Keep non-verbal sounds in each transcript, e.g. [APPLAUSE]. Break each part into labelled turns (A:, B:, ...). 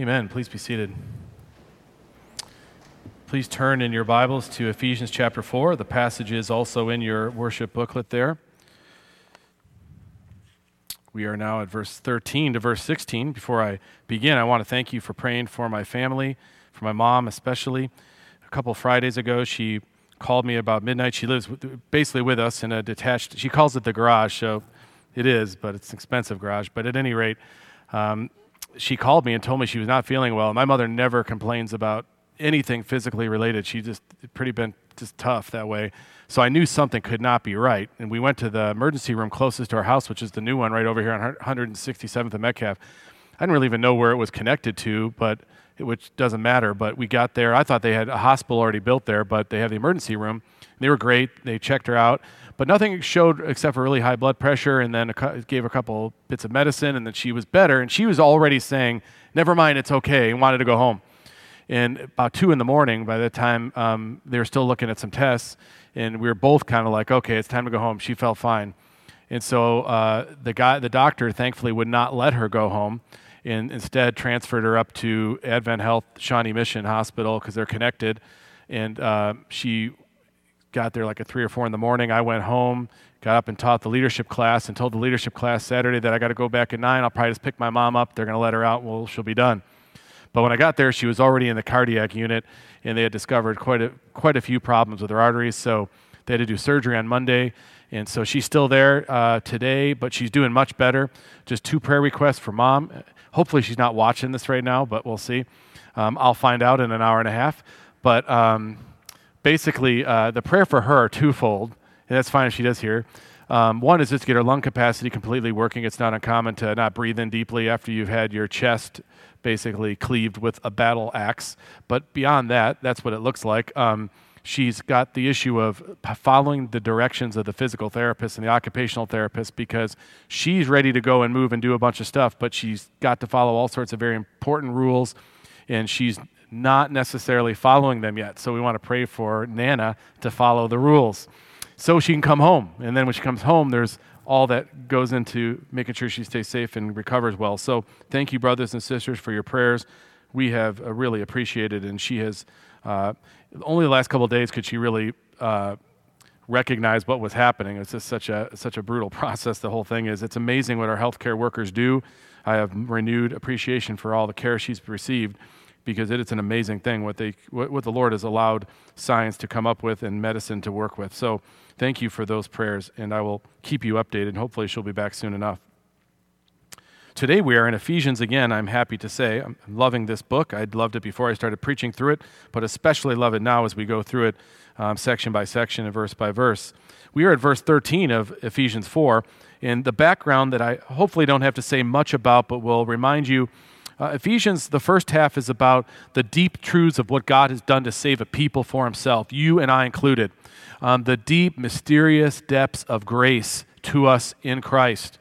A: Amen. Please be seated. Please turn in your Bibles to Ephesians chapter 4. The passage is also in your worship booklet there. We are now at verse 13 to verse 16. Before I begin, I want to thank you for praying for my family, for my mom especially. A couple Fridays ago, she called me about midnight. She lives basically with us in a detached, she calls it the garage, so it is, but it's an expensive garage. But at any rate, um, she called me and told me she was not feeling well. My mother never complains about anything physically related. She just pretty been just tough that way. So I knew something could not be right. And we went to the emergency room closest to our house, which is the new one right over here on 167th and Metcalf. I didn't really even know where it was connected to, but which doesn't matter. But we got there. I thought they had a hospital already built there, but they have the emergency room. They were great. They checked her out, but nothing showed except for really high blood pressure. And then a, gave a couple bits of medicine, and then she was better. And she was already saying, "Never mind, it's okay," and wanted to go home. And about two in the morning, by the time um, they were still looking at some tests, and we were both kind of like, okay, it's time to go home. She felt fine. And so uh, the guy, the doctor, thankfully would not let her go home, and instead transferred her up to Advent Health Shawnee Mission Hospital because they're connected. And uh, she got there like at three or four in the morning. I went home, got up and taught the leadership class, and told the leadership class Saturday that I got to go back at nine. I'll probably just pick my mom up. They're going to let her out. Well, she'll be done. But when I got there, she was already in the cardiac unit, and they had discovered quite a, quite a few problems with her arteries. So they had to do surgery on Monday. And so she's still there uh, today, but she's doing much better. Just two prayer requests for mom. Hopefully, she's not watching this right now, but we'll see. Um, I'll find out in an hour and a half. But um, basically, uh, the prayer for her twofold, and that's fine if she does here. Um, one is just to get her lung capacity completely working. It's not uncommon to not breathe in deeply after you've had your chest basically cleaved with a battle axe. But beyond that, that's what it looks like. Um, she's got the issue of following the directions of the physical therapist and the occupational therapist because she's ready to go and move and do a bunch of stuff, but she's got to follow all sorts of very important rules, and she's not necessarily following them yet. So we want to pray for Nana to follow the rules so she can come home. And then when she comes home, there's all that goes into making sure she stays safe and recovers well. So thank you, brothers and sisters, for your prayers. We have uh, really appreciated, and she has uh, only the last couple days could she really uh, recognize what was happening. It's just such a such a brutal [LAUGHS] process. The whole thing is. It's amazing what our healthcare workers do. I have renewed appreciation for all the care she's received because it is an amazing thing what they what, what the Lord has allowed science to come up with and medicine to work with. So thank you for those prayers, and I will keep you updated. Hopefully, she'll be back soon enough. Today we are in Ephesians again, I'm happy to say. I'm loving this book. I'd loved it before I started preaching through it, but especially love it now as we go through it um, section by section and verse by verse. We are at verse 13 of Ephesians 4, in the background that I hopefully don't have to say much about, but will remind you uh, Ephesians, the first half is about the deep truths of what God has done to save a people for himself, you and I included. Um, the deep, mysterious depths of grace to us in Christ.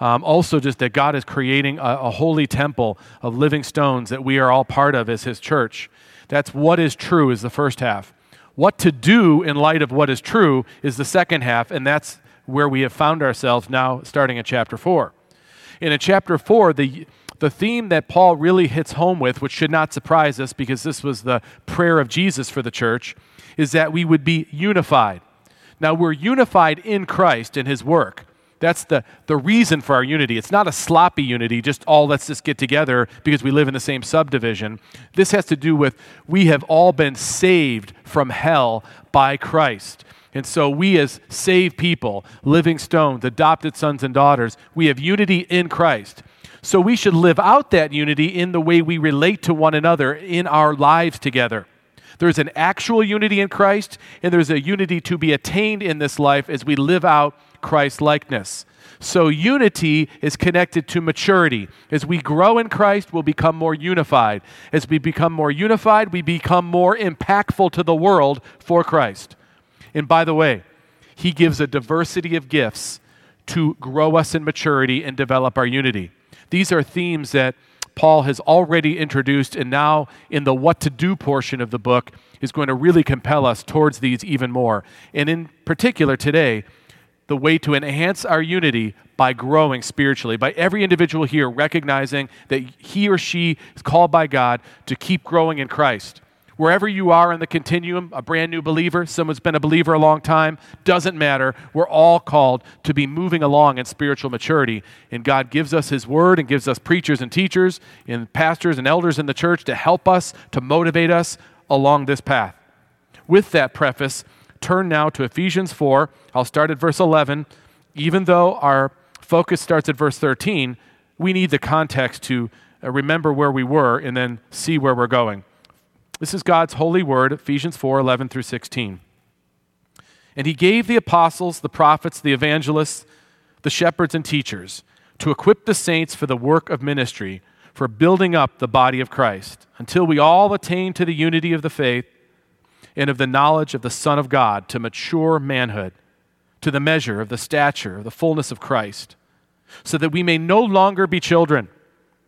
A: Um, also, just that God is creating a, a holy temple of living stones that we are all part of as His church. That's what is true, is the first half. What to do in light of what is true is the second half, and that's where we have found ourselves now, starting at chapter 4. And in chapter 4, the the theme that Paul really hits home with, which should not surprise us because this was the prayer of Jesus for the church, is that we would be unified. Now, we're unified in Christ and his work. That's the, the reason for our unity. It's not a sloppy unity, just all let's just get together because we live in the same subdivision. This has to do with we have all been saved from hell by Christ. And so, we as saved people, living stones, adopted sons and daughters, we have unity in Christ. So we should live out that unity in the way we relate to one another in our lives together. There's an actual unity in Christ, and there's a unity to be attained in this life as we live out Christ likeness. So, unity is connected to maturity. As we grow in Christ, we'll become more unified. As we become more unified, we become more impactful to the world for Christ. And by the way, He gives a diversity of gifts to grow us in maturity and develop our unity. These are themes that Paul has already introduced, and now in the what to do portion of the book is going to really compel us towards these even more. And in particular, today, the way to enhance our unity by growing spiritually, by every individual here recognizing that he or she is called by God to keep growing in Christ. Wherever you are in the continuum, a brand new believer, someone's been a believer a long time, doesn't matter. We're all called to be moving along in spiritual maturity. And God gives us His word and gives us preachers and teachers and pastors and elders in the church to help us, to motivate us along this path. With that preface, turn now to Ephesians 4. I'll start at verse 11. Even though our focus starts at verse 13, we need the context to uh, remember where we were and then see where we're going. This is God's holy word, Ephesians 4 11 through 16. And he gave the apostles, the prophets, the evangelists, the shepherds, and teachers to equip the saints for the work of ministry, for building up the body of Christ, until we all attain to the unity of the faith and of the knowledge of the Son of God, to mature manhood, to the measure of the stature of the fullness of Christ, so that we may no longer be children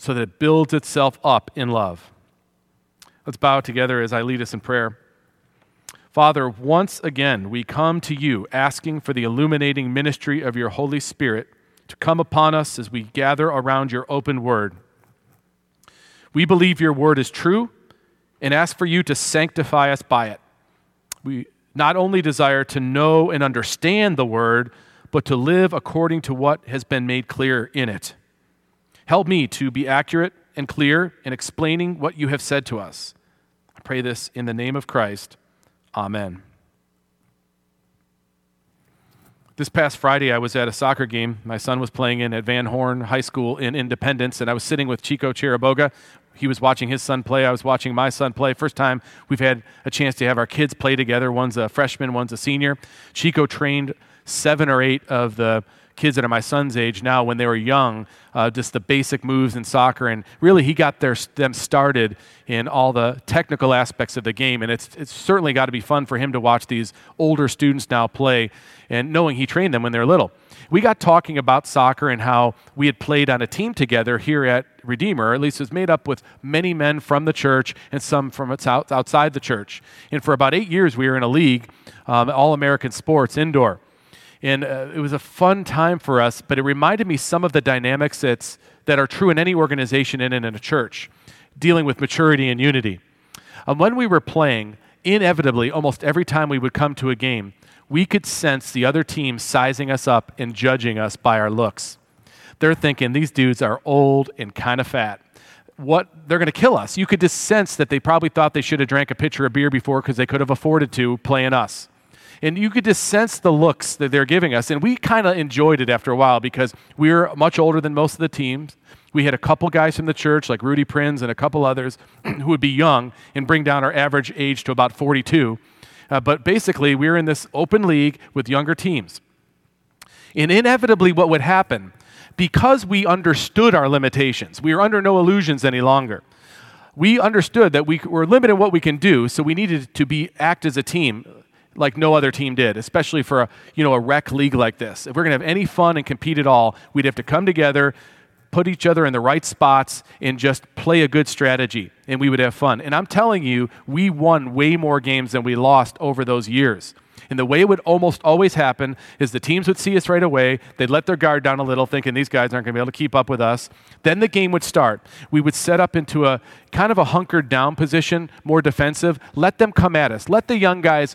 A: so that it builds itself up in love. Let's bow together as I lead us in prayer. Father, once again, we come to you asking for the illuminating ministry of your Holy Spirit to come upon us as we gather around your open word. We believe your word is true and ask for you to sanctify us by it. We not only desire to know and understand the word, but to live according to what has been made clear in it. Help me to be accurate and clear in explaining what you have said to us. I pray this in the name of Christ. Amen. This past Friday, I was at a soccer game. My son was playing in at Van Horn High School in Independence, and I was sitting with Chico Chiriboga. He was watching his son play. I was watching my son play. First time we've had a chance to have our kids play together. One's a freshman, one's a senior. Chico trained seven or eight of the kids that are my son's age now when they were young, uh, just the basic moves in soccer. And really, he got their, them started in all the technical aspects of the game. And it's, it's certainly got to be fun for him to watch these older students now play and knowing he trained them when they're little. We got talking about soccer and how we had played on a team together here at Redeemer, at least it was made up with many men from the church and some from outside the church. And for about eight years, we were in a league, um, All American Sports, indoor. And uh, it was a fun time for us, but it reminded me some of the dynamics that's, that are true in any organization and in a church, dealing with maturity and unity. And when we were playing, inevitably, almost every time we would come to a game, we could sense the other team sizing us up and judging us by our looks. They're thinking these dudes are old and kind of fat. What they're going to kill us. You could just sense that they probably thought they should have drank a pitcher of beer before because they could have afforded to playing us. And you could just sense the looks that they're giving us. And we kind of enjoyed it after a while because we were much older than most of the teams. We had a couple guys from the church, like Rudy Prinz and a couple others, [CLEARS THROAT] who would be young and bring down our average age to about 42. Uh, but basically, we were in this open league with younger teams. And inevitably, what would happen, because we understood our limitations, we were under no illusions any longer. We understood that we were limited in what we can do, so we needed to be act as a team like no other team did, especially for a, you know, a rec league like this. If we're going to have any fun and compete at all, we'd have to come together, put each other in the right spots, and just play a good strategy, and we would have fun. And I'm telling you, we won way more games than we lost over those years. And the way it would almost always happen is the teams would see us right away. They'd let their guard down a little, thinking these guys aren't going to be able to keep up with us. Then the game would start. We would set up into a kind of a hunkered down position, more defensive. Let them come at us. Let the young guys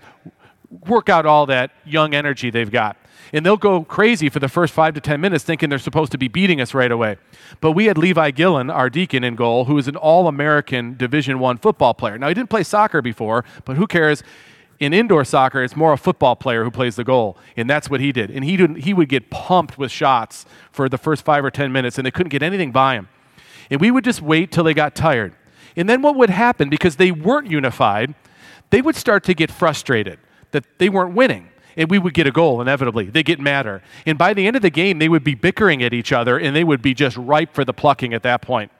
A: work out all that young energy they've got. And they'll go crazy for the first five to 10 minutes thinking they're supposed to be beating us right away. But we had Levi Gillen, our deacon in goal, who is an all American Division One football player. Now, he didn't play soccer before, but who cares? In indoor soccer, it's more a football player who plays the goal. And that's what he did. And he, didn't, he would get pumped with shots for the first five or 10 minutes, and they couldn't get anything by him. And we would just wait till they got tired. And then what would happen, because they weren't unified, they would start to get frustrated that they weren't winning. and we would get a goal inevitably. They get madder. And by the end of the game, they would be bickering at each other and they would be just ripe for the plucking at that point.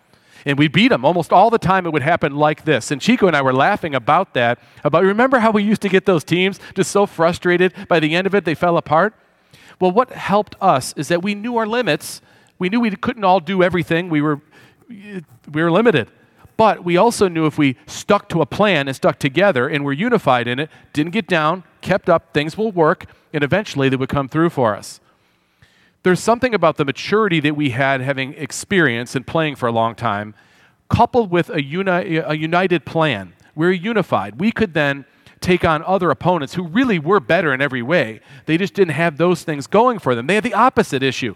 A: And we beat them almost all the time. It would happen like this. And Chico and I were laughing about that. About remember how we used to get those teams just so frustrated by the end of it they fell apart. Well, what helped us is that we knew our limits. We knew we couldn't all do everything. We were we were limited. But we also knew if we stuck to a plan and stuck together and were unified in it, didn't get down, kept up, things will work, and eventually they would come through for us. There's something about the maturity that we had having experience and playing for a long time, coupled with a, uni- a united plan. We're unified. We could then take on other opponents who really were better in every way. They just didn't have those things going for them. They had the opposite issue.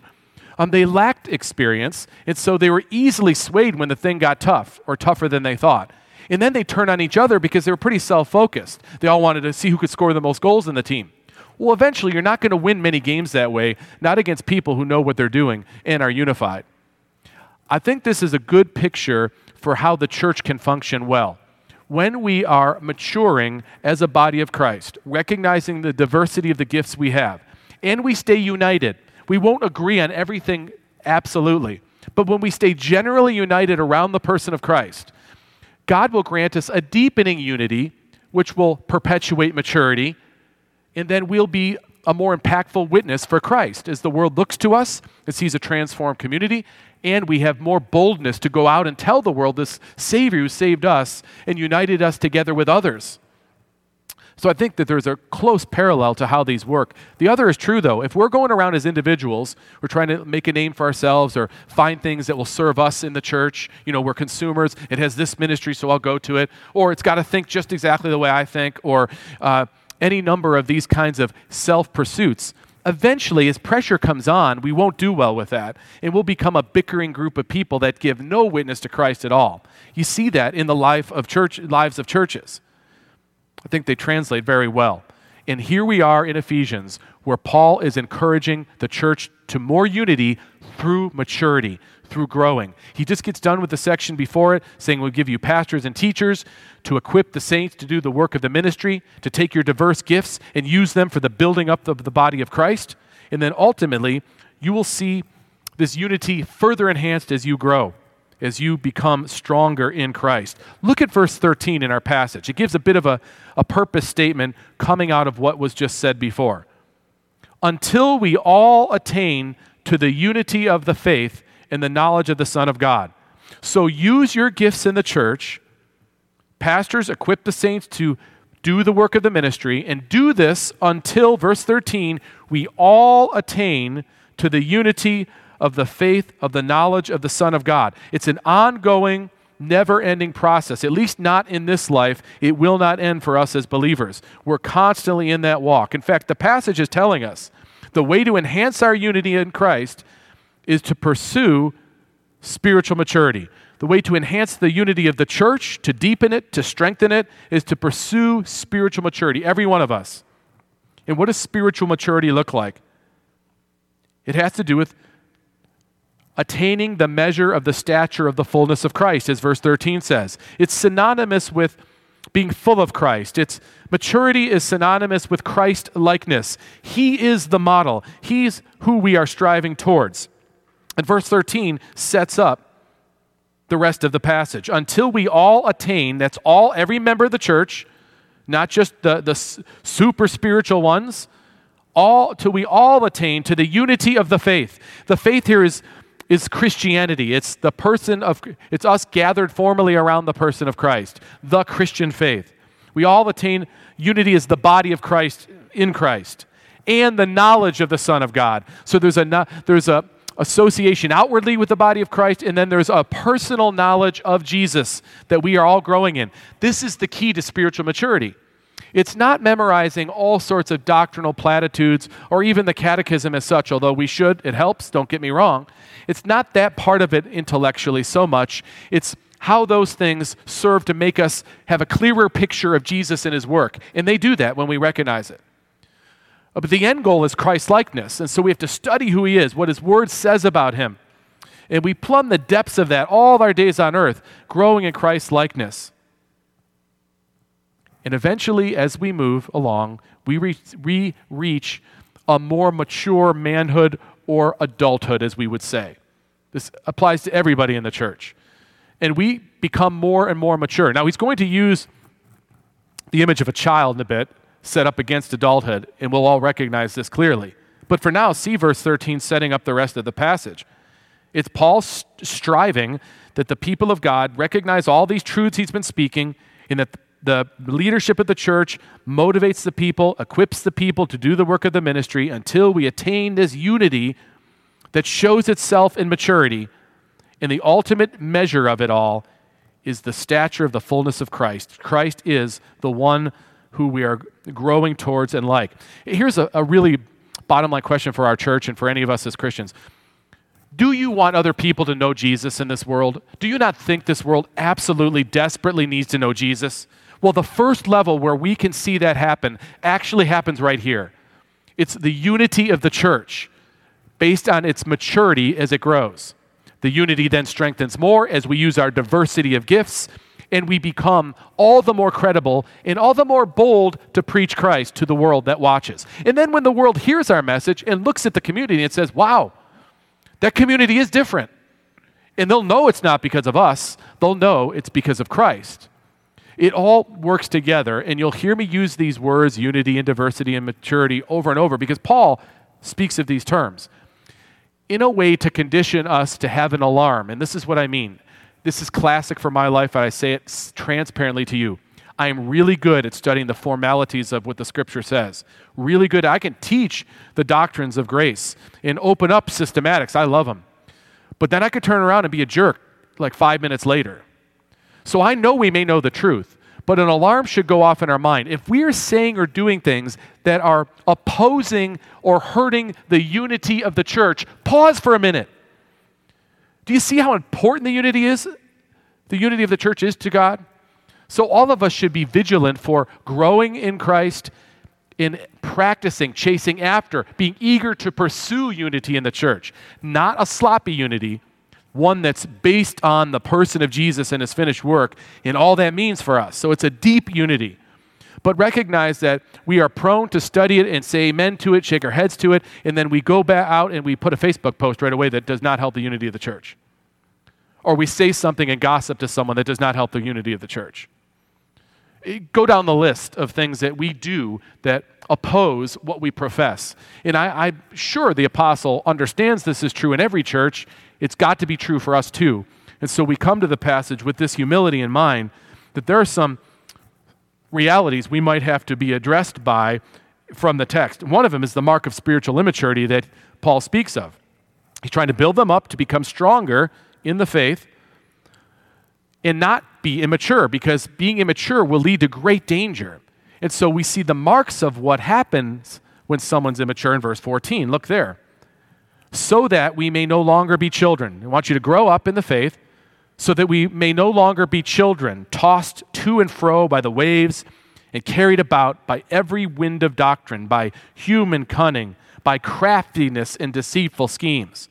A: Um, they lacked experience, and so they were easily swayed when the thing got tough or tougher than they thought. And then they turned on each other because they were pretty self focused. They all wanted to see who could score the most goals in the team. Well, eventually, you're not going to win many games that way, not against people who know what they're doing and are unified. I think this is a good picture for how the church can function well. When we are maturing as a body of Christ, recognizing the diversity of the gifts we have, and we stay united, we won't agree on everything absolutely. But when we stay generally united around the person of Christ, God will grant us a deepening unity, which will perpetuate maturity, and then we'll be a more impactful witness for Christ as the world looks to us and sees a transformed community, and we have more boldness to go out and tell the world this Savior who saved us and united us together with others. So I think that there's a close parallel to how these work. The other is true, though. If we're going around as individuals, we're trying to make a name for ourselves or find things that will serve us in the church. You know, we're consumers. It has this ministry, so I'll go to it. Or it's got to think just exactly the way I think. Or uh, any number of these kinds of self pursuits. Eventually, as pressure comes on, we won't do well with that. And we'll become a bickering group of people that give no witness to Christ at all. You see that in the life of church, lives of churches. I think they translate very well. And here we are in Ephesians, where Paul is encouraging the church to more unity through maturity, through growing. He just gets done with the section before it, saying, We'll give you pastors and teachers to equip the saints to do the work of the ministry, to take your diverse gifts and use them for the building up of the body of Christ. And then ultimately, you will see this unity further enhanced as you grow as you become stronger in Christ. Look at verse 13 in our passage. It gives a bit of a, a purpose statement coming out of what was just said before. Until we all attain to the unity of the faith and the knowledge of the Son of God. So use your gifts in the church. Pastors, equip the saints to do the work of the ministry, and do this until, verse 13, we all attain to the unity of the faith of the knowledge of the Son of God. It's an ongoing, never ending process, at least not in this life. It will not end for us as believers. We're constantly in that walk. In fact, the passage is telling us the way to enhance our unity in Christ is to pursue spiritual maturity. The way to enhance the unity of the church, to deepen it, to strengthen it, is to pursue spiritual maturity, every one of us. And what does spiritual maturity look like? It has to do with attaining the measure of the stature of the fullness of Christ, as verse 13 says. It's synonymous with being full of Christ. It's maturity is synonymous with Christ likeness. He is the model. He's who we are striving towards. And verse 13 sets up the rest of the passage. Until we all attain, that's all every member of the church, not just the, the super spiritual ones, all till we all attain to the unity of the faith. The faith here is is Christianity. It's the person of it's us gathered formally around the person of Christ, the Christian faith. We all attain unity as the body of Christ in Christ and the knowledge of the Son of God. So there's a there's a association outwardly with the body of Christ, and then there's a personal knowledge of Jesus that we are all growing in. This is the key to spiritual maturity. It's not memorizing all sorts of doctrinal platitudes or even the catechism as such, although we should, it helps, don't get me wrong. It's not that part of it intellectually so much. It's how those things serve to make us have a clearer picture of Jesus and his work. And they do that when we recognize it. But the end goal is Christ likeness. And so we have to study who he is, what his word says about him. And we plumb the depths of that all of our days on earth, growing in Christ likeness. And eventually, as we move along, we, reach, we reach a more mature manhood or adulthood, as we would say. This applies to everybody in the church. And we become more and more mature. Now, he's going to use the image of a child in a bit, set up against adulthood, and we'll all recognize this clearly. But for now, see verse 13 setting up the rest of the passage. It's Paul st- striving that the people of God recognize all these truths he's been speaking, and that the leadership of the church motivates the people, equips the people to do the work of the ministry until we attain this unity that shows itself in maturity. And the ultimate measure of it all is the stature of the fullness of Christ. Christ is the one who we are growing towards and like. Here's a, a really bottom line question for our church and for any of us as Christians. Do you want other people to know Jesus in this world? Do you not think this world absolutely desperately needs to know Jesus? Well, the first level where we can see that happen actually happens right here. It's the unity of the church based on its maturity as it grows. The unity then strengthens more as we use our diversity of gifts and we become all the more credible and all the more bold to preach Christ to the world that watches. And then when the world hears our message and looks at the community and says, wow, that community is different. And they'll know it's not because of us, they'll know it's because of Christ. It all works together, and you'll hear me use these words, unity and diversity and maturity, over and over because Paul speaks of these terms in a way to condition us to have an alarm. And this is what I mean. This is classic for my life, and I say it transparently to you. I am really good at studying the formalities of what the scripture says. Really good. I can teach the doctrines of grace and open up systematics. I love them. But then I could turn around and be a jerk like five minutes later. So I know we may know the truth, but an alarm should go off in our mind. If we are saying or doing things that are opposing or hurting the unity of the church, pause for a minute. Do you see how important the unity is? The unity of the church is to God? So all of us should be vigilant for growing in Christ, in practicing, chasing after, being eager to pursue unity in the church. Not a sloppy unity, one that's based on the person of Jesus and his finished work and all that means for us. So it's a deep unity. But recognize that we are prone to study it and say amen to it, shake our heads to it, and then we go back out and we put a Facebook post right away that does not help the unity of the church. Or we say something and gossip to someone that does not help the unity of the church. Eh, go down the list of things that we do that oppose what we profess. And I, I'm sure the apostle understands this is true in every church it's got to be true for us too. And so we come to the passage with this humility in mind that there are some realities we might have to be addressed by from the text. One of them is the mark of spiritual immaturity that Paul speaks of. He's trying to build them up to become stronger in the faith and not be immature because being immature will lead to great danger. And so we see the marks of what happens when someone's immature in verse 14. Look there so that we may no longer be children. I want you to grow up in the faith so that we may no longer be children, tossed to and fro by the waves and carried about by every wind of doctrine, by human cunning, by craftiness and deceitful schemes.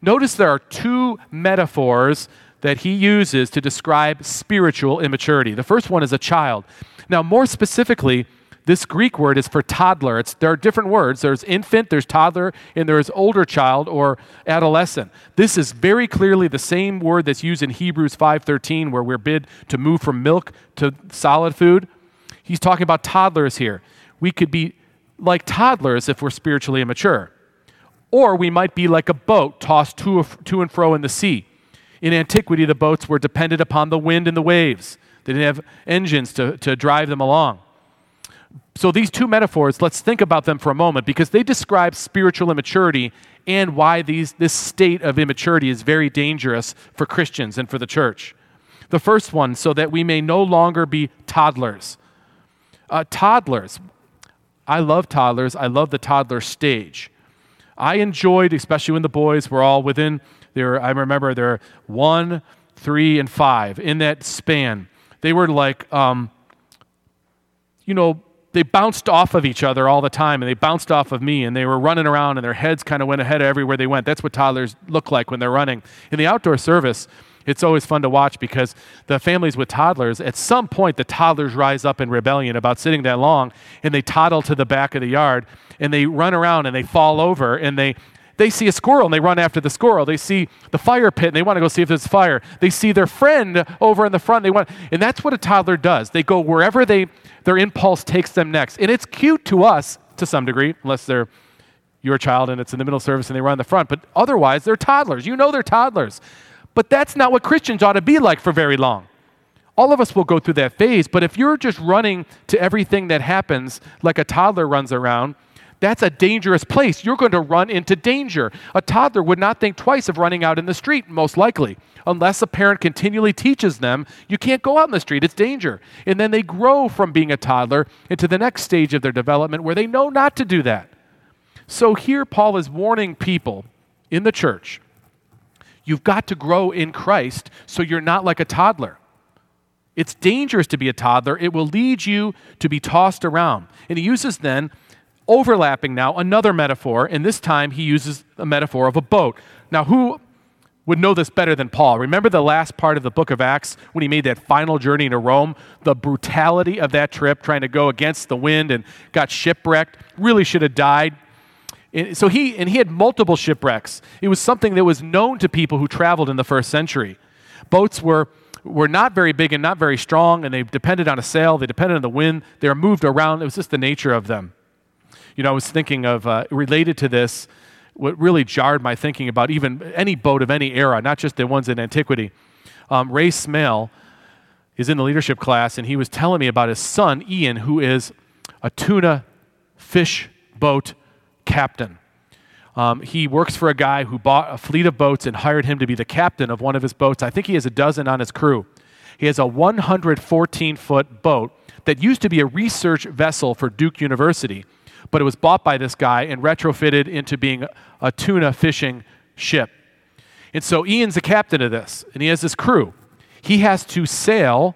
A: Notice there are two metaphors that he uses to describe spiritual immaturity. The first one is a child. Now, more specifically, this Greek word is for toddler. It's, there are different words. There's infant, there's toddler, and there's older child or adolescent. This is very clearly the same word that's used in Hebrews 5:13 where we're bid to move from milk to solid food. He's talking about toddlers here. We could be like toddlers if we're spiritually immature. Or we might be like a boat tossed to, to and fro in the sea. In antiquity, the boats were dependent upon the wind and the waves. They didn't have engines to, to drive them along so these two metaphors, let's think about them for a moment because they describe spiritual immaturity and why these, this state of immaturity is very dangerous for Christians and for the church. The first one, so that we may no longer be toddlers. Uh, toddlers, I love toddlers. I love the toddler stage. I enjoyed, especially when the boys were all within their, I remember they're one, three, and five in that span. They were like, um, you know, they bounced off of each other all the time and they bounced off of me and they were running around and their heads kind of went ahead of everywhere they went. That's what toddlers look like when they're running. In the outdoor service, It's always fun to watch because the families with toddlers, at some point, the toddlers rise up in rebellion about sitting that long and they toddle to the back of the yard and they run around and they fall over and they they see a squirrel and they run after the squirrel. They see the fire pit and they want to go see if there's fire. They see their friend over in the front. They want, and that's what a toddler does. They go wherever they their impulse takes them next. And it's cute to us to some degree, unless they're your child and it's in the middle service and they run in the front. But otherwise, they're toddlers. You know they're toddlers. But that's not what Christians ought to be like for very long. All of us will go through that phase, but if you're just running to everything that happens like a toddler runs around, that's a dangerous place. You're going to run into danger. A toddler would not think twice of running out in the street, most likely, unless a parent continually teaches them you can't go out in the street, it's danger. And then they grow from being a toddler into the next stage of their development where they know not to do that. So here, Paul is warning people in the church you've got to grow in Christ so you're not like a toddler. It's dangerous to be a toddler. It will lead you to be tossed around. And he uses then overlapping now another metaphor, and this time he uses a metaphor of a boat. Now, who would know this better than Paul? Remember the last part of the book of Acts when he made that final journey to Rome? The brutality of that trip, trying to go against the wind and got shipwrecked, really should have died. So he, and he had multiple shipwrecks. It was something that was known to people who traveled in the first century. Boats were were not very big and not very strong, and they depended on a sail, they depended on the wind, they were moved around. It was just the nature of them. You know, I was thinking of, uh, related to this, what really jarred my thinking about even any boat of any era, not just the ones in antiquity. Um, Ray Smale is in the leadership class, and he was telling me about his son, Ian, who is a tuna fish boat captain. Um, he works for a guy who bought a fleet of boats and hired him to be the captain of one of his boats. I think he has a dozen on his crew. He has a 114 foot boat that used to be a research vessel for Duke University but it was bought by this guy and retrofitted into being a tuna fishing ship. And so Ian's the captain of this, and he has this crew. He has to sail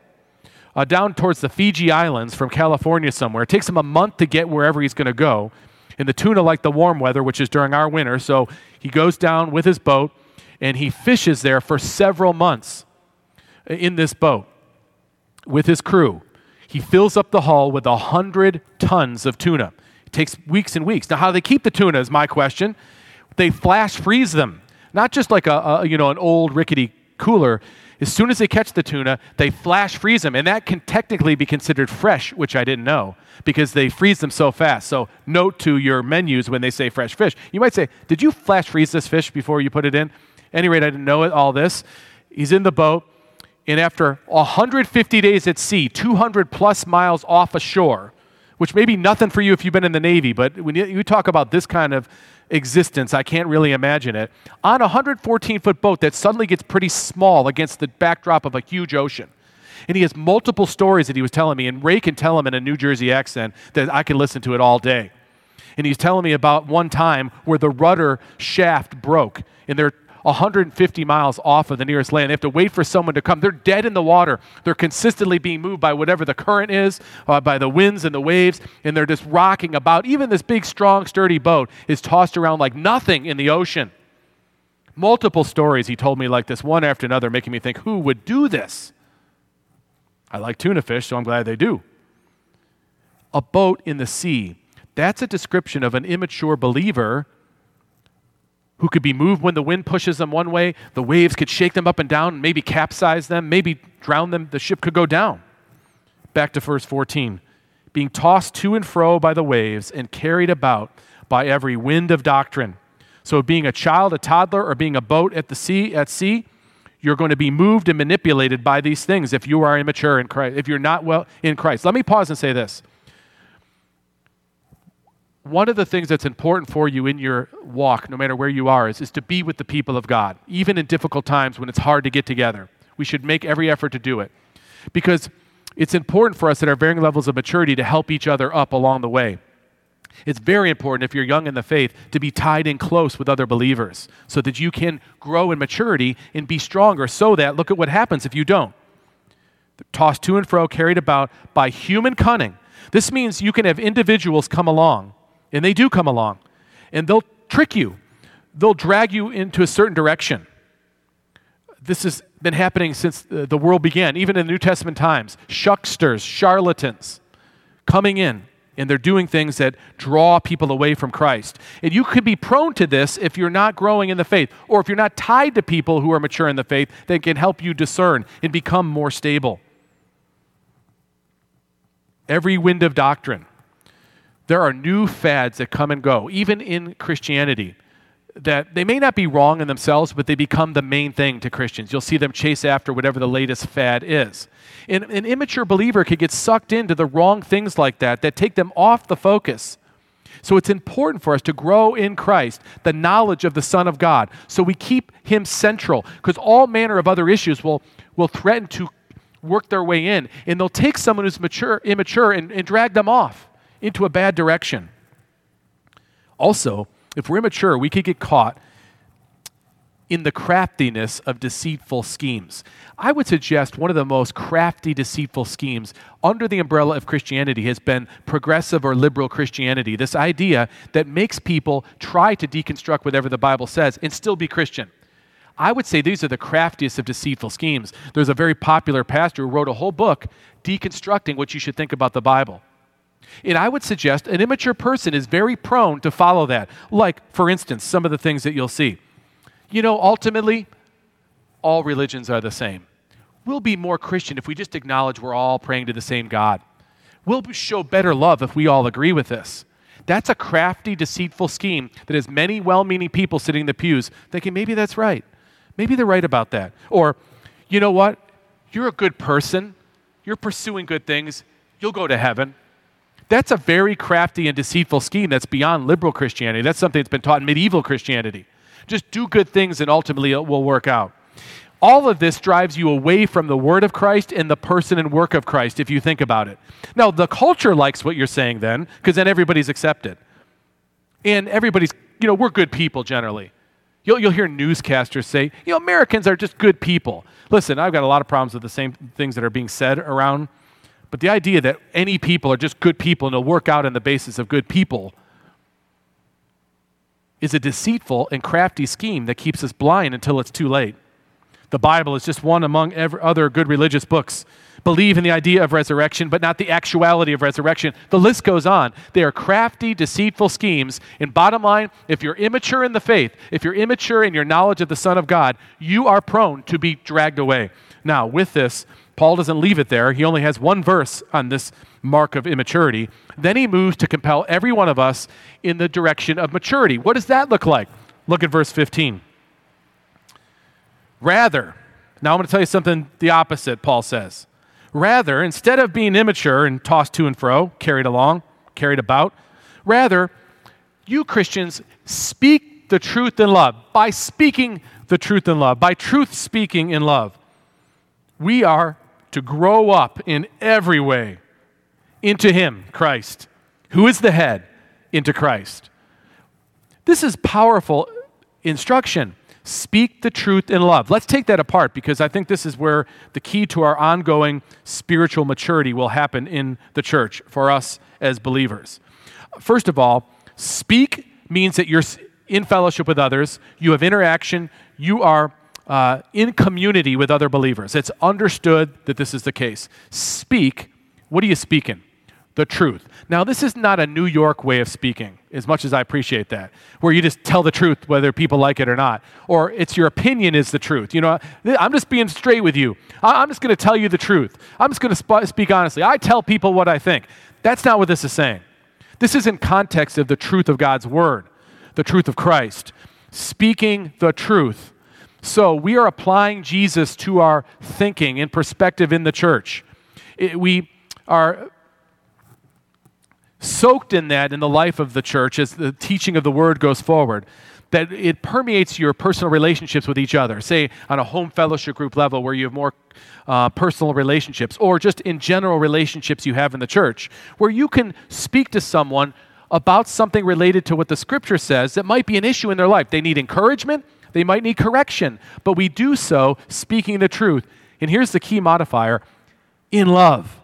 A: uh, down towards the Fiji Islands from California somewhere. It takes him a month to get wherever he's going to go. And the tuna like the warm weather, which is during our winter. So he goes down with his boat and he fishes there for several months in this boat with his crew. He fills up the hull with a hundred tons of tuna. It takes weeks and weeks. Now, how do they keep the tuna is my question. They flash freeze them, not just like a, a you know an old rickety cooler. As soon as they catch the tuna, they flash freeze them, and that can technically be considered fresh, which I didn't know because they freeze them so fast. So, note to your menus when they say fresh fish. You might say, Did you flash freeze this fish before you put it in? any rate, I didn't know it, all this. He's in the boat, and after 150 days at sea, 200 plus miles off ashore, which may be nothing for you if you've been in the Navy, but when you, talk about this kind of existence, I can't really imagine it. On a 114 foot boat that suddenly gets pretty small against the backdrop of a huge ocean. And he has multiple stories that he was telling me, and Ray can tell him in a New Jersey accent that I can listen to it all day. And he's telling me about one time where the rudder shaft broke, and they're 150 miles off of the nearest land. They have to wait for someone to come. They're dead in the water. They're consistently being moved by whatever the current is, uh, by the winds and the waves, and they're just rocking about. Even this big, strong, sturdy boat is tossed around like nothing in the ocean. Multiple stories he told me like this, one after another, making me think, who would do this? I like tuna fish, so I'm glad they do. A boat in the sea. That's a description of an immature believer who could be moved when the wind pushes them one way. The waves could shake them up and down, maybe capsize them, maybe drown them. The ship could go down. Back to verse 14. Being tossed to and fro by the waves and carried about by every wind of doctrine. So, being a child, a toddler, or being a boat at the sea, at sea, you're going to be moved and manipulated by these things if you are immature in Christ, if you're not well in Christ. Let me pause and say this one of the things that's important for you in your walk, no matter where you are, is, is to be with the people of God, even in difficult times when it's hard to get together. We should make every effort to do it because it's important for us at our varying levels of maturity to help each other up along the way. It's very important if you're young in the faith to be tied in close with other believers so that you can grow in maturity and be stronger. So that, look at what happens if you don't. Tossed to and fro, carried about by human cunning. This means you can have individuals come along and they do come along. And they'll trick you, they'll drag you into a certain direction. this has been happening since uh, the world began, even in the New Testament times. Shucksters, charlatans coming in, and they're doing things that draw people away from Christ. And you could be prone to this if you're not growing in the faith, or if you're not tied to people who are mature in the faith that can help you discern and become more stable. Every wind of doctrine. There are new fads that come and go, even in Christianity that they may not be wrong in themselves, but they become the main thing to Christians. You'll see them chase after whatever the latest fad is. And an immature believer could get sucked into the wrong things like that that take them off the focus. So it's important for us to grow in Christ, the knowledge of the Son of God, so we keep Him central, because all manner of other issues will, will threaten to work their way in, and they'll take someone who's mature, immature and, and drag them off into a bad direction. Also, if we're immature, we could get caught in the craftiness of deceitful schemes. I would suggest one of the most crafty, deceitful schemes under the umbrella of Christianity has been progressive or liberal Christianity. This idea that makes people try to deconstruct whatever the Bible says and still be Christian. I would say these are the craftiest of deceitful schemes. There's a very popular pastor who wrote a whole book deconstructing what you should think about the Bible. And I would suggest an immature person is very prone to follow that. Like, for instance, some of the things that you'll see. You know, ultimately, all religions are the same. We'll be more Christian if we just acknowledge we're all praying to the same God. We'll show better love if we all agree with this. That's a crafty, deceitful scheme that has many well meaning people sitting in the pews thinking maybe that's right. Maybe they're right about that. Or, you know what? You're a good person. You're pursuing good things. You'll go to heaven. That's a very crafty and deceitful scheme that's beyond liberal Christianity. That's something that's been taught in medieval Christianity. Just do good things and ultimately it will work out. All of this drives you away from the word of Christ and the person and work of Christ if you think about it. Now, the culture likes what you're saying then because then everybody's accepted. And everybody's, you know, we're good people generally. You'll, you'll hear newscasters say, you know, Americans are just good people. Listen, I've got a lot of problems with the same things that are being said around but the idea that any people are just good people and they'll work out on the basis of good people is a deceitful and crafty scheme that keeps us blind until it's too late. The Bible is just one among other good religious books. Believe in the idea of resurrection, but not the actuality of resurrection. The list goes on. They are crafty, deceitful schemes. And bottom line, if you're immature in the faith, if you're immature in your knowledge of the Son of God, you are prone to be dragged away. Now, with this, Paul doesn't leave it there. He only has one verse on this mark of immaturity. Then he moves to compel every one of us in the direction of maturity. What does that look like? Look at verse 15. Rather, now I'm going to tell you something the opposite, Paul says. Rather, instead of being immature and tossed to and fro, carried along, carried about, rather, you Christians speak the truth in love. By speaking the truth in love, by truth speaking in love, we are to grow up in every way into Him, Christ, who is the head, into Christ. This is powerful instruction. Speak the truth in love. Let's take that apart because I think this is where the key to our ongoing spiritual maturity will happen in the church for us as believers. First of all, speak means that you're in fellowship with others, you have interaction, you are uh, in community with other believers. It's understood that this is the case. Speak. What are you speaking? The truth. Now, this is not a New York way of speaking, as much as I appreciate that, where you just tell the truth whether people like it or not, or it's your opinion is the truth. You know, I'm just being straight with you. I'm just going to tell you the truth. I'm just going to sp- speak honestly. I tell people what I think. That's not what this is saying. This is in context of the truth of God's word, the truth of Christ. Speaking the truth so we are applying Jesus to our thinking and perspective in the church. It, we are soaked in that in the life of the church as the teaching of the word goes forward that it permeates your personal relationships with each other. Say on a home fellowship group level where you have more uh, personal relationships or just in general relationships you have in the church where you can speak to someone about something related to what the scripture says that might be an issue in their life. They need encouragement they might need correction, but we do so speaking the truth. And here's the key modifier in love.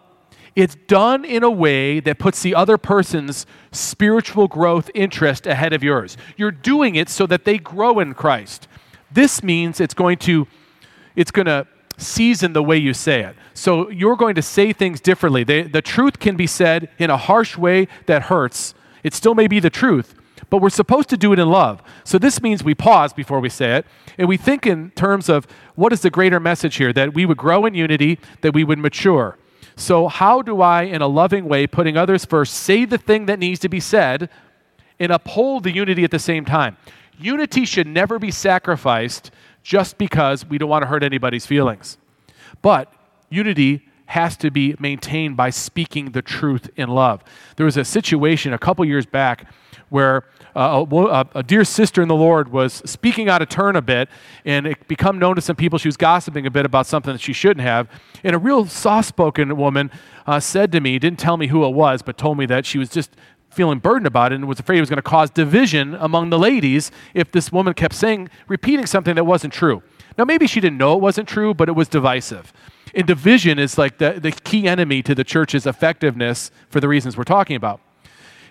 A: It's done in a way that puts the other person's spiritual growth interest ahead of yours. You're doing it so that they grow in Christ. This means it's going to it's going to season the way you say it. So you're going to say things differently. They, the truth can be said in a harsh way that hurts. It still may be the truth, but we're supposed to do it in love. So this means we pause before we say it, and we think in terms of what is the greater message here that we would grow in unity, that we would mature. So, how do I, in a loving way, putting others first, say the thing that needs to be said and uphold the unity at the same time? Unity should never be sacrificed just because we don't want to hurt anybody's feelings. But unity has to be maintained by speaking the truth in love. There was a situation a couple years back where uh, a, a, dear sister in the Lord was speaking out of turn a bit, and it become known to some people she was gossiping a bit about something that she shouldn't have. And a real soft-spoken woman uh, said to me, didn't tell me who it was, but told me that she was just feeling burdened about it and was afraid it was going to cause division among the ladies if this woman kept saying, repeating something that wasn't true. Now, maybe she didn't know it wasn't true, but it was divisive. And division is like the, the key enemy to the church's effectiveness for the reasons we're talking about.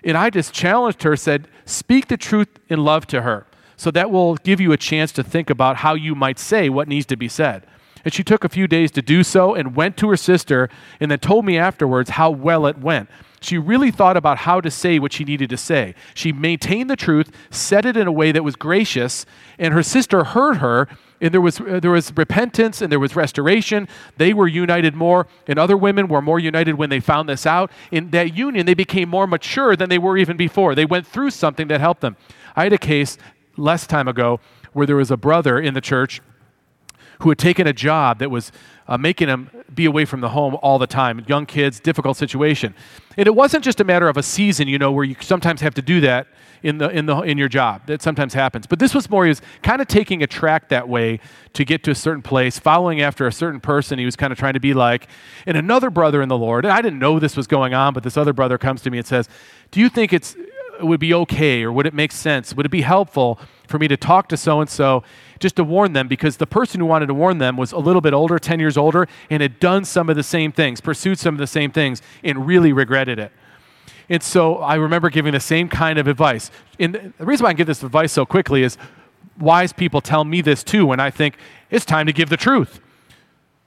A: And I just challenged her, said, speak the truth in love to her. So that will give you a chance to think about how you might say what needs to be said. And she took a few days to do so and went to her sister and then told me afterwards how well it went. She really thought about how to say what she needed to say. She maintained the truth, said it in a way that was gracious, and her sister heard her, and there was, uh, there was repentance and there was restoration. They were united more, and other women were more united when they found this out. In that union, they became more mature than they were even before. They went through something that helped them. I had a case less time ago where there was a brother in the church who had taken a job that was uh, making him be away from the home all the time. Young kids, difficult situation. And it wasn't just a matter of a season, you know, where you sometimes have to do that in, the, in, the, in your job. That sometimes happens. But this was more, he was kind of taking a track that way to get to a certain place, following after a certain person he was kind of trying to be like. And another brother in the Lord, and I didn't know this was going on, but this other brother comes to me and says, Do you think it's, it would be okay or would it make sense? Would it be helpful for me to talk to so and so just to warn them because the person who wanted to warn them was a little bit older, 10 years older, and had done some of the same things, pursued some of the same things, and really regretted it. And so I remember giving the same kind of advice. And the reason why I give this advice so quickly is wise people tell me this too when I think it's time to give the truth.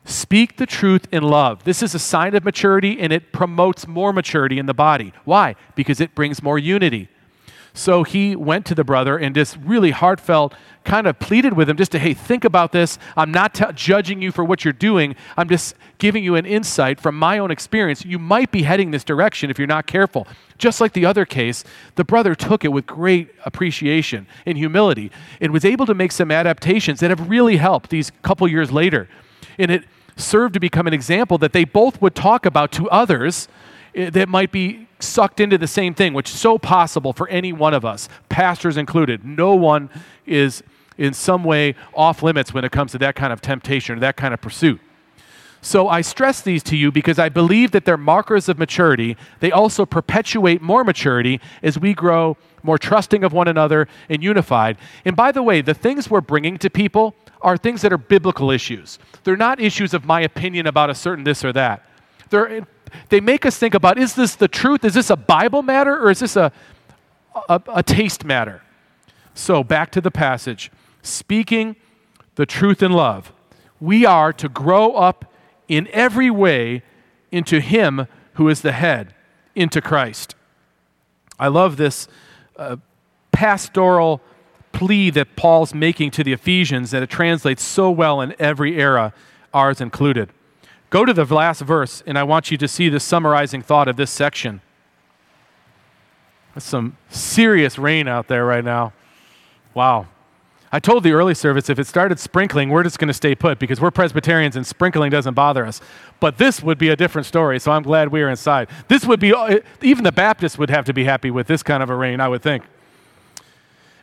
A: Speak the truth in love. This is a sign of maturity and it promotes more maturity in the body. Why? Because it brings more unity. So he went to the brother and just really heartfelt kind of pleaded with him just to, hey, think about this. I'm not t- judging you for what you're doing. I'm just giving you an insight from my own experience. You might be heading this direction if you're not careful. Just like the other case, the brother took it with great appreciation and humility and was able to make some adaptations that have really helped these couple years later. And it served to become an example that they both would talk about to others Eh, that might be sucked into the same thing, which is so possible for any one of us, pastors included. No one is in some way off limits when it comes to that kind of temptation or that kind of pursuit. So I stress these to you because I believe that they're markers of maturity. They also perpetuate more maturity as we grow more trusting of one another and unified. And by the way, the things we're bringing to people are things that are biblical issues. They're not issues of my opinion about a certain this or that. They're they make us think about is this the truth? Is this a Bible matter or is this a, a, a taste matter? So, back to the passage. Speaking the truth in love, we are to grow up in every way into Him who is the head, into Christ. I love this uh, pastoral plea that Paul's making to the Ephesians that it translates so well in every era, ours included. Go to the last verse, and I want you to see the summarizing thought of this section. There's some serious rain out there right now. Wow. I told the early service if it started sprinkling, we're just going to stay put because we're Presbyterians and sprinkling doesn't bother us. But this would be a different story, so I'm glad we are inside. This would be, uh, even the Baptists would have to be happy with this kind of a rain, I would think.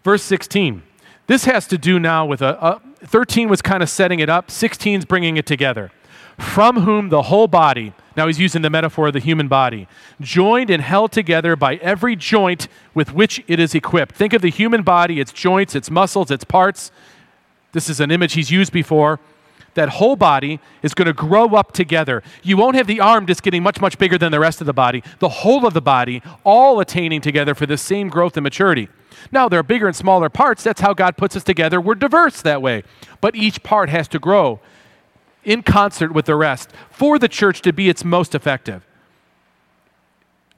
A: Verse 16. This has to do now with a, a 13 was kind of setting it up, 16 is bringing it together from whom the whole body, now he's using the metaphor of the human body, joined and held together by every joint with which it is equipped. Think of the human body, its joints, its muscles, its parts. This is an image he's used before. That whole body is going to grow up together. You won't have the arm just getting much, much bigger than the rest of the body. The whole of the body all attaining together for the same growth and maturity. Now, there are bigger and smaller parts. That's how God puts us together. We're diverse that way. But each part has to grow in concert with the rest for the church to be its most effective.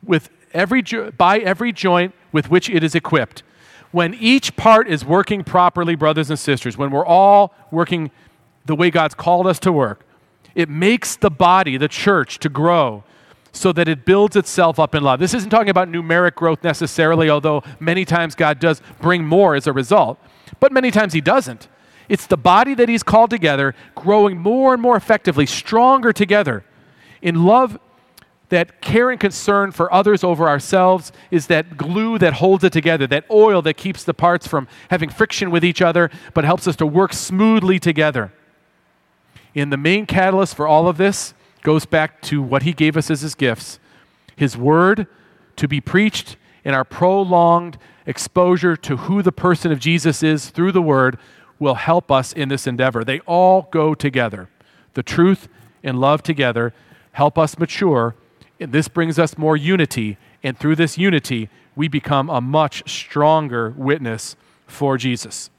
A: With every jo- by every joint with which it is equipped. When each part is working properly, brothers and sisters, when we're all working the way God's called us to work, it makes the body, the church, to grow so that it builds itself up in love. This isn't talking about numeric growth necessarily, although many times God does bring more as a result, but many times He doesn't. It's the body that He's called together, growing more and more effectively, stronger together in love. That care and concern for others over ourselves is that glue that holds it together, that oil that keeps the parts from having friction with each other, but helps us to work smoothly together. And the main catalyst for all of this goes back to what he gave us as his gifts his word to be preached in our prolonged exposure to who the person of Jesus is through the word will help us in this endeavor. They all go together. The truth and love together help us mature, and this brings us more unity, and through this unity, we become a much stronger witness for Jesus.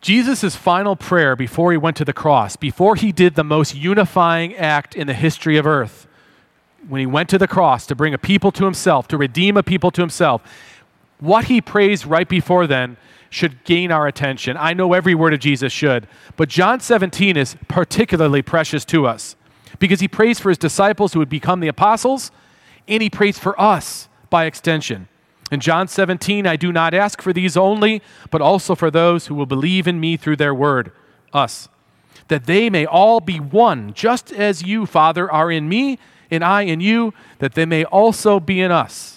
A: Jesus' final prayer before he went to the cross, before he did the most unifying act in the history of earth, when he went to the cross to bring a people to himself, to redeem a people to himself, what he prays right before then should gain our attention. I know every word of Jesus should, but John 17 is particularly precious to us because he prays for his disciples who would become the apostles, and he prays for us by extension. In John 17, I do not ask for these only, but also for those who will believe in me through their word, us, that they may all be one, just as you, Father, are in me, and I in you, that they may also be in us,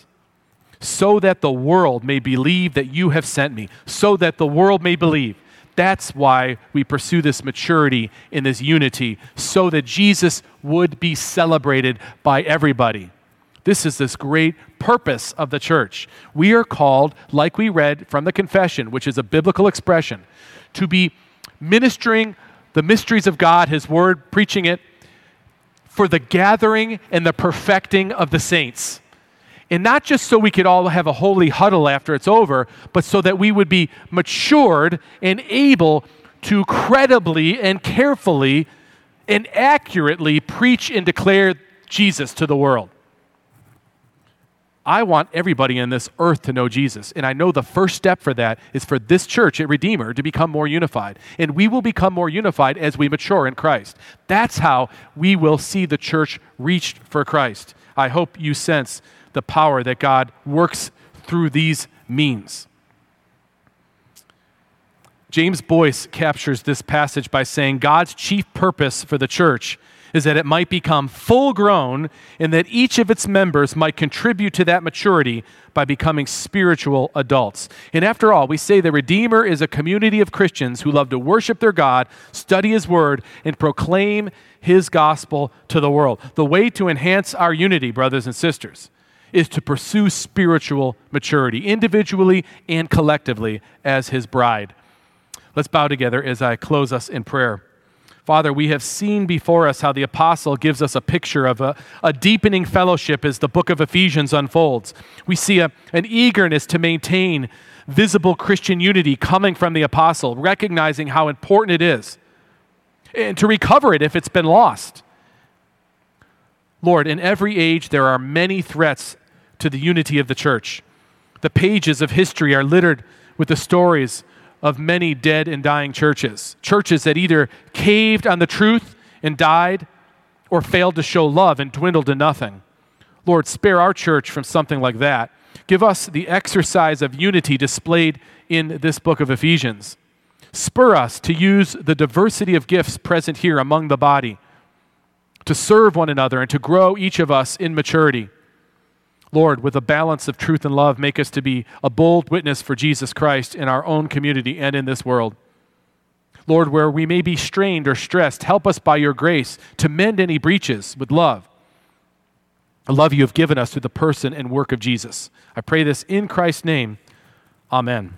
A: so that the world may believe that you have sent me, so that the world may believe. That's why we pursue this maturity in this unity, so that Jesus would be celebrated by everybody. This is this great purpose of the church. We are called, like we read from the confession, which is a biblical expression, to be ministering the mysteries of God, His Word, preaching it for the gathering and the perfecting of the saints. And not just so we could all have a holy huddle after it's over, but so that we would be matured and able to credibly and carefully and accurately preach and declare Jesus to the world. I want everybody in this earth to know Jesus. And I know the first step for that is for this church at Redeemer to become more unified. And we will become more unified as we mature in Christ. That's how we will see the church reached for Christ. I hope you sense the power that God works through these means. James Boice captures this passage by saying God's chief purpose for the church is that it might become full grown and that each of its members might contribute to that maturity by becoming spiritual adults. And after all, we say the Redeemer is a community of Christians who love to worship their God, study His Word, and proclaim His gospel to the world. The way to enhance our unity, brothers and sisters, is to pursue spiritual maturity, individually and collectively, as His bride. Let's bow together as I close us in prayer. Father, we have seen before us how the apostle gives us a picture of a, a deepening fellowship as the book of Ephesians unfolds. We see a, an eagerness to maintain visible Christian unity coming from the apostle, recognizing how important it is, and to recover it if it's been lost. Lord, in every age there are many threats to the unity of the church. The pages of history are littered with the stories of many dead and dying churches. Churches that either caved on the truth and died or failed to show love and dwindled to nothing. Lord, spare our church from something like that. Give us the exercise of unity displayed in this book of Ephesians. Spur us to use the diversity of gifts present here among the body to serve one another and to grow each of us in maturity. Lord, with a balance of truth and love, make us to be a bold witness for Jesus Christ in our own community and in this world. Lord, where we may be strained or stressed, help us by your grace to mend any breaches with love. A love you have given us through the person and work of Jesus. I pray this in Christ's name. Amen.